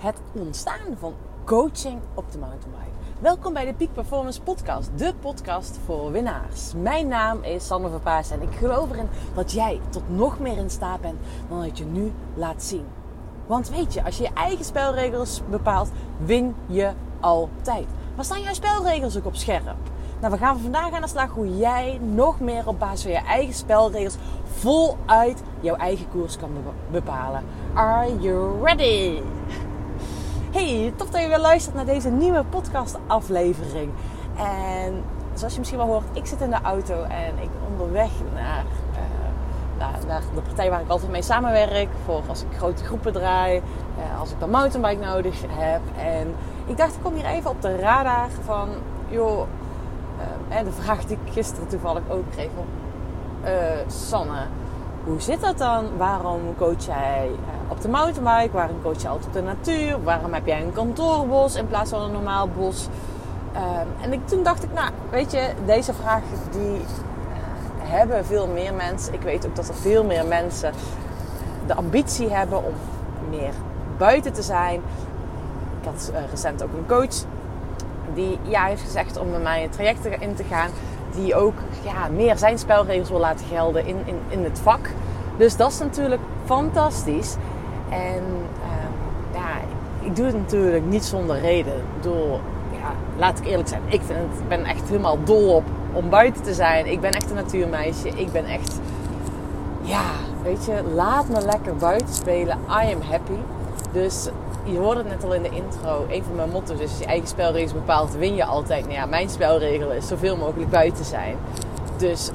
het ontstaan van coaching op de mountainbike. Welkom bij de Peak Performance Podcast, de podcast voor winnaars. Mijn naam is Sanne Verpaas en ik geloof erin dat jij tot nog meer in staat bent dan dat je nu laat zien. Want weet je, als je je eigen spelregels bepaalt, win je altijd. Maar staan jouw spelregels ook op scherp? Nou, we gaan vandaag aan de slag hoe jij nog meer op basis van je eigen spelregels voluit jouw eigen koers kan bepalen. Are you ready? Hey, tof dat je weer luistert naar deze nieuwe podcast aflevering. En zoals je misschien wel hoort, ik zit in de auto en ik ben onderweg naar, uh, naar, de partij waar ik altijd mee samenwerk. Voor als ik grote groepen draai, uh, als ik een mountainbike nodig heb. En ik dacht, ik kom hier even op de radar van, joh, uh, en de vraag die ik gisteren toevallig ook kreeg van Sanne hoe zit dat dan? Waarom coach jij eh, op de mountainbike? Waarom coach je altijd op de natuur? Waarom heb jij een kantoorbos in plaats van een normaal bos? Ehm, en ik, toen dacht ik, nou, weet je, deze vraag die uh, hebben veel meer mensen. Ik weet ook dat er veel meer mensen de ambitie hebben om meer buiten te zijn. Ik had uh, recent ook een coach die ja, heeft gezegd om met mij een traject in te gaan die ook ja, meer zijn spelregels wil laten gelden in, in, in het vak. Dus dat is natuurlijk fantastisch. En uh, ja, ik doe het natuurlijk niet zonder reden. Door, ja, laat ik eerlijk zijn, ik vind ben echt helemaal dol op om buiten te zijn. Ik ben echt een natuurmeisje. Ik ben echt, ja, weet je, laat me lekker buiten spelen. I am happy. Dus je hoorde het net al in de intro. Een van mijn motto's is: je eigen spelregels bepaalt, win je altijd. Nou ja, mijn spelregel is zoveel mogelijk buiten zijn. Dus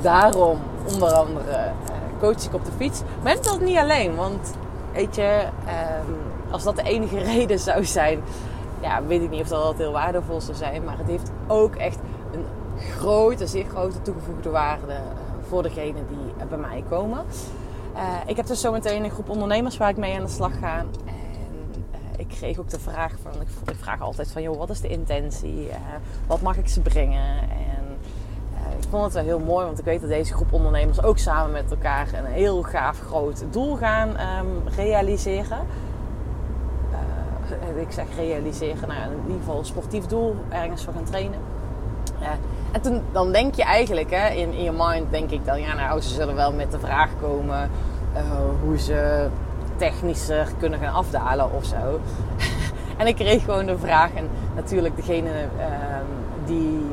daarom onder andere uh, coach ik op de fiets. Maar ik dat niet alleen, want weet je, um, als dat de enige reden zou zijn, ja, weet ik niet of dat altijd heel waardevol zou zijn. Maar het heeft ook echt een grote, zeer grote toegevoegde waarde uh, voor degenen die bij mij komen. Ik heb dus zometeen een groep ondernemers waar ik mee aan de slag ga ik kreeg ook de vraag van, ik vraag altijd van, joh, wat is de intentie? Uh, wat mag ik ze brengen? En uh, ik vond het wel heel mooi, want ik weet dat deze groep ondernemers ook samen met elkaar een heel gaaf groot doel gaan um, realiseren. Uh, ik zeg realiseren, nou in ieder geval een sportief doel, ergens voor gaan trainen. en toen, dan denk je eigenlijk, hè, in, in je mind denk ik dan, ja nou, ze zullen wel met de vraag komen hoe ze technischer kunnen gaan afdalen of zo. en ik kreeg gewoon de vraag. En natuurlijk degene ehm, die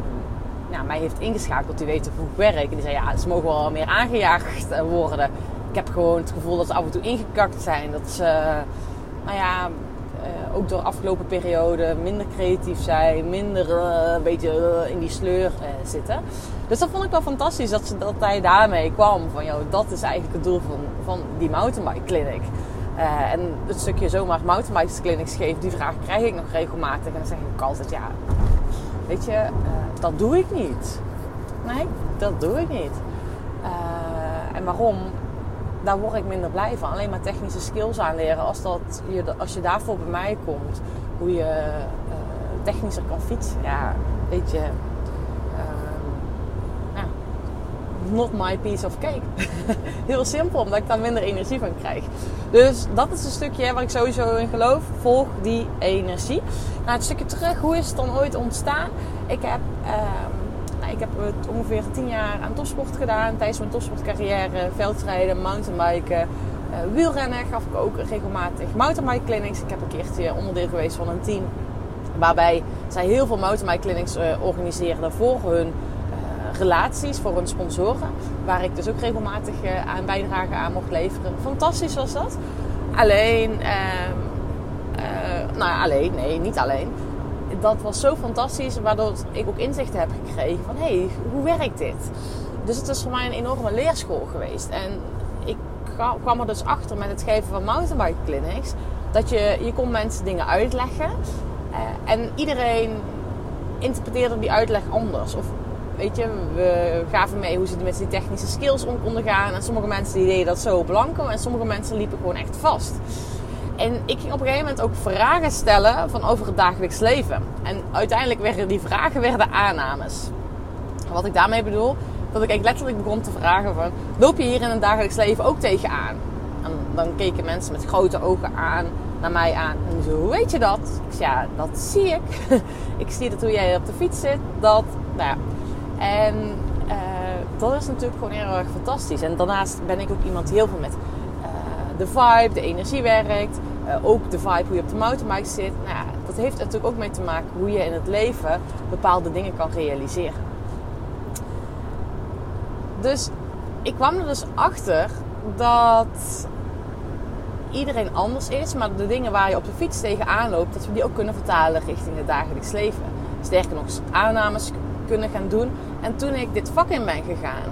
nou, mij heeft ingeschakeld, die weet hoe ik werk. En die zei, ja, ze mogen wel meer aangejaagd eh, worden. Ik heb gewoon het gevoel dat ze af en toe ingekakt zijn. Dat ze, nou ja, ook door de afgelopen periode minder creatief zijn. Minder een beetje in die sleur zitten. Dus dat vond ik wel fantastisch dat, ze, dat hij daarmee kwam. Van, joh, dat is eigenlijk het doel van, van die mountainbike clinic. Uh, en het stukje zomaar mountainbike clinics geven, die vraag krijg ik nog regelmatig. En dan zeg ik altijd, ja, weet je, uh, dat doe ik niet. Nee, dat doe ik niet. Uh, en waarom? Daar word ik minder blij van. Alleen maar technische skills aanleren. Als, dat je, als je daarvoor bij mij komt, hoe je technischer kan fietsen. Ja, weet je, not my piece of cake. Heel simpel, omdat ik daar minder energie van krijg. Dus dat is een stukje waar ik sowieso in geloof. Volg die energie. Nou, het stukje terug, hoe is het dan ooit ontstaan? Ik heb, uh, nou, ik heb het ongeveer tien jaar aan topsport gedaan. Tijdens mijn topsportcarrière, veldrijden, mountainbiken, uh, wielrennen gaf ik ook regelmatig mountainbike clinics. Ik heb een keertje onderdeel geweest van een team waarbij zij heel veel mountainbike clinics uh, organiseerden voor hun relaties voor hun sponsoren. Waar ik dus ook regelmatig uh, aan bijdrage aan mocht leveren. Fantastisch was dat. Alleen, uh, uh, nou alleen, nee, niet alleen. Dat was zo fantastisch, waardoor ik ook inzichten heb gekregen van hé, hey, hoe werkt dit? Dus het is voor mij een enorme leerschool geweest. En ik kwam er dus achter met het geven van mountainbike clinics. Dat je, je kon mensen dingen uitleggen. Uh, en iedereen interpreteerde die uitleg anders. Of weet je, we gaven mee hoe ze met die technische skills om konden gaan. En sommige mensen die deden dat zo blanco en sommige mensen liepen gewoon echt vast. En ik ging op een gegeven moment ook vragen stellen van over het dagelijks leven. En uiteindelijk werden die vragen werden aannames. Wat ik daarmee bedoel, dat ik letterlijk begon te vragen van... Loop je hier in het dagelijks leven ook tegenaan? En dan keken mensen met grote ogen aan. naar mij aan. En zo, hoe weet je dat? Ik zei, ja, dat zie ik. ik zie dat hoe jij op de fiets zit. Dat, nou ja. En uh, dat is natuurlijk gewoon heel erg fantastisch. En daarnaast ben ik ook iemand die heel veel met uh, de vibe, de energie werkt. Uh, ook de vibe hoe je op de mountainbike zit. Nou ja, dat heeft natuurlijk ook mee te maken hoe je in het leven bepaalde dingen kan realiseren. Dus ik kwam er dus achter dat iedereen anders is, maar de dingen waar je op de fiets tegenaan loopt, dat we die ook kunnen vertalen richting het dagelijks leven. Sterker nog, aannames kunnen gaan doen. En toen ik dit vak in ben gegaan,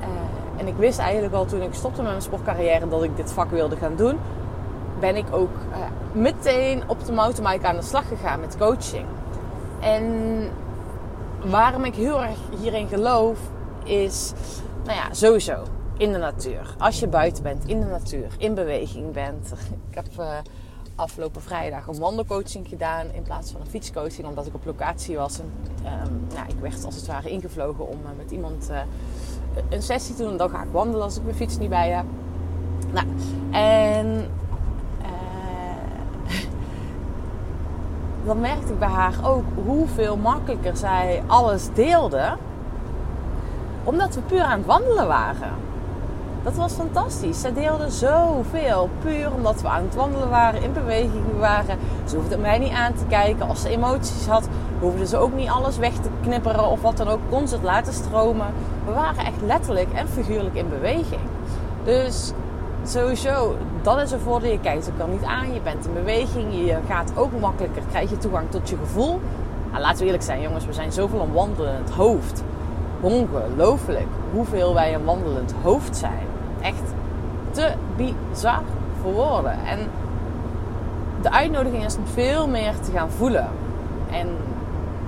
uh, en ik wist eigenlijk al toen ik stopte met mijn sportcarrière dat ik dit vak wilde gaan doen, ben ik ook uh, meteen op de mountainbike aan de slag gegaan met coaching. En waarom ik heel erg hierin geloof, is, nou ja, sowieso in de natuur. Als je buiten bent, in de natuur, in beweging bent. Ik heb uh, afgelopen vrijdag een wandelcoaching gedaan in plaats van een fietscoaching, omdat ik op locatie was. En nou, ik werd als het ware ingevlogen om uh, met iemand uh, een sessie te doen. Dan ga ik wandelen als ik mijn fiets niet bij heb. Nou, en dan merkte ik bij haar ook hoeveel makkelijker zij alles deelde. Omdat we puur aan het wandelen waren. Dat was fantastisch. Zij deelde zoveel. Puur omdat we aan het wandelen waren, in beweging waren. Ze hoefde mij niet aan te kijken. Als ze emoties had, hoefde ze ook niet alles weg te knipperen of wat dan ook. Kon ze het laten stromen. We waren echt letterlijk en figuurlijk in beweging. Dus sowieso, dat is een voordeel. Je kijkt ook niet aan. Je bent in beweging. Je gaat ook makkelijker. Krijg je toegang tot je gevoel. Nou, laten we eerlijk zijn, jongens. We zijn zoveel een wandelend hoofd. Ongelooflijk hoeveel wij een wandelend hoofd zijn. Echt te bizar voor woorden. En de uitnodiging is om veel meer te gaan voelen. En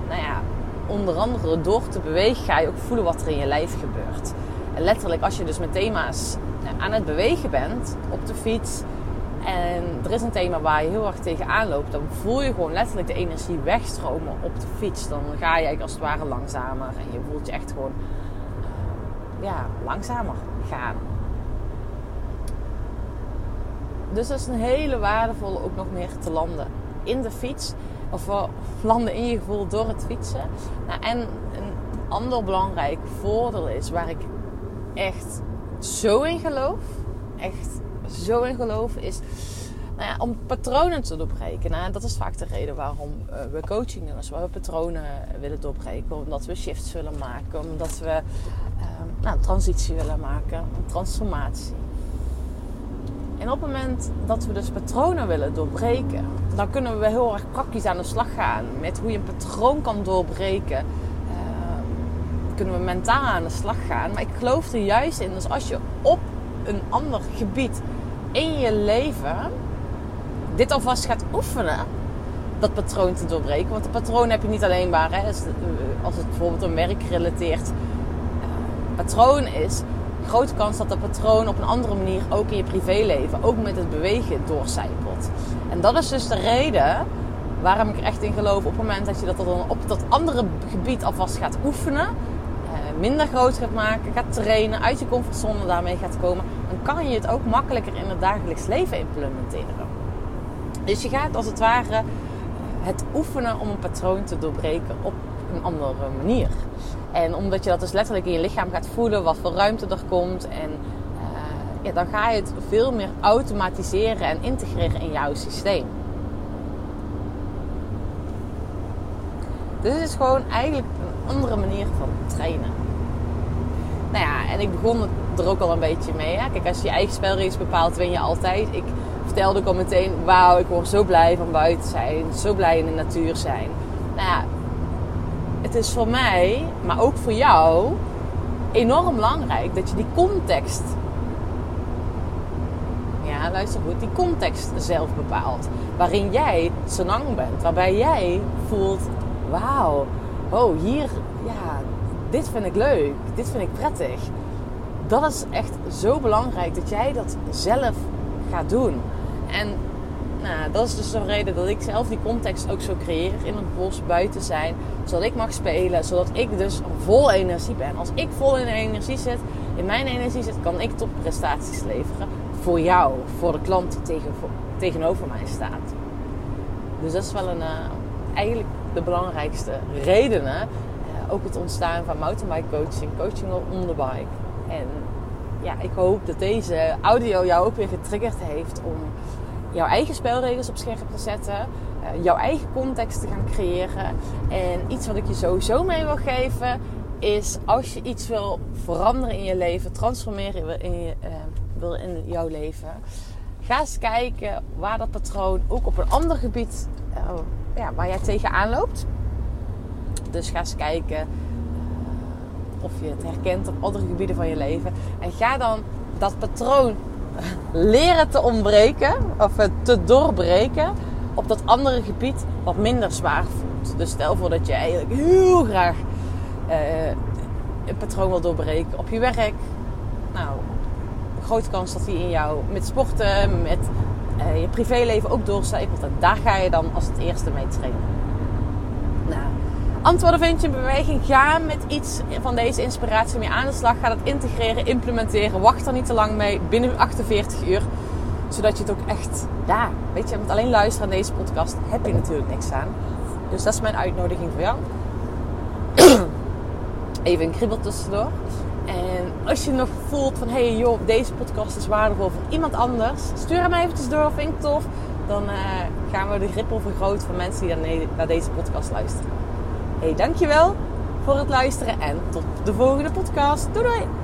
nou ja, onder andere door te bewegen ga je ook voelen wat er in je lijf gebeurt. En letterlijk, als je dus met thema's aan het bewegen bent op de fiets. En er is een thema waar je heel erg tegenaan loopt. Dan voel je gewoon letterlijk de energie wegstromen op de fiets. Dan ga je als het ware langzamer. En je voelt je echt gewoon ja, langzamer gaan. Dus dat is een hele waardevolle ook nog meer te landen in de fiets. Of landen in je gevoel door het fietsen. Nou, en een ander belangrijk voordeel is waar ik echt zo in geloof. Echt zo in geloof is. Nou ja, om patronen te doorbreken. Nou, dat is vaak de reden waarom uh, we coaching doen. Waar we patronen willen doorbreken. Omdat we shifts willen maken. Omdat we uh, nou, transitie willen maken. Transformatie. En op het moment dat we dus patronen willen doorbreken, dan kunnen we heel erg praktisch aan de slag gaan met hoe je een patroon kan doorbreken. Uh, kunnen we mentaal aan de slag gaan. Maar ik geloof er juist in, dus als je op een ander gebied in je leven dit alvast gaat oefenen, dat patroon te doorbreken. Want een patroon heb je niet alleen maar hè, als het bijvoorbeeld een werkgerelateerd uh, patroon is grote kans dat dat patroon op een andere manier ook in je privéleven, ook met het bewegen, doorcijpelt. En dat is dus de reden waarom ik er echt in geloof. Op het moment dat je dat dan op dat andere gebied alvast gaat oefenen, eh, minder groot gaat maken, gaat trainen, uit je comfortzone daarmee gaat komen, dan kan je het ook makkelijker in het dagelijks leven implementeren. Dus je gaat als het ware het oefenen om een patroon te doorbreken op een andere manier. En omdat je dat dus letterlijk in je lichaam gaat voelen, wat voor ruimte er komt. En uh, ja, dan ga je het veel meer automatiseren en integreren in jouw systeem. Dus het is gewoon eigenlijk een andere manier van trainen. Ik begon er ook al een beetje mee. Hè? Kijk, als je je eigen spelregels bepaalt, win je altijd. Ik vertelde ook al meteen, wauw, ik word zo blij van buiten zijn. Zo blij in de natuur zijn. Nou ja, het is voor mij, maar ook voor jou, enorm belangrijk dat je die context, ja, luister goed, die context zelf bepaalt. Waarin jij lang bent, waarbij jij voelt, wauw, oh hier, ja, dit vind ik leuk, dit vind ik prettig. Dat is echt zo belangrijk dat jij dat zelf gaat doen. En nou, dat is dus de reden dat ik zelf die context ook zo creëer. In het bos, buiten zijn. Zodat ik mag spelen. Zodat ik dus vol energie ben. Als ik vol in energie zit, in mijn energie zit, kan ik topprestaties leveren. Voor jou, voor de klant tegen, tegenover mij staat. Dus dat is wel een, eigenlijk de belangrijkste redenen. ook het ontstaan van mountainbike coaching, coaching on the bike. En ja, ik hoop dat deze audio jou ook weer getriggerd heeft om jouw eigen spelregels op scherp te zetten. Uh, jouw eigen context te gaan creëren. En iets wat ik je sowieso mee wil geven is als je iets wil veranderen in je leven, transformeren in, je, uh, wil in jouw leven. Ga eens kijken waar dat patroon ook op een ander gebied, uh, ja, waar jij tegenaan loopt. Dus ga eens kijken of je het herkent op andere gebieden van je leven. En ga dan dat patroon leren te ontbreken of te doorbreken op dat andere gebied wat minder zwaar voelt. Dus stel voor dat je eigenlijk heel graag uh, een patroon wil doorbreken op je werk. Nou, grote kans dat die in jou met sporten, met uh, je privéleven ook doorcijpelt. En daar ga je dan als het eerste mee trainen. Antwoorden vind je in beweging. Ga met iets van deze inspiratie mee aan de slag. Ga dat integreren, implementeren. Wacht er niet te lang mee. Binnen 48 uur. Zodat je het ook echt, ja, weet je, met alleen luisteren naar deze podcast heb je natuurlijk niks aan. Dus dat is mijn uitnodiging voor jou. Even een kribbel tussendoor. En als je nog voelt van, hé hey, joh, deze podcast is waardevol voor iemand anders. Stuur hem eventjes door, vind ik tof. Dan uh, gaan we de rippel vergroten van mensen die naar deze podcast luisteren. Hey, dankjewel voor het luisteren en tot de volgende podcast. Doei doei!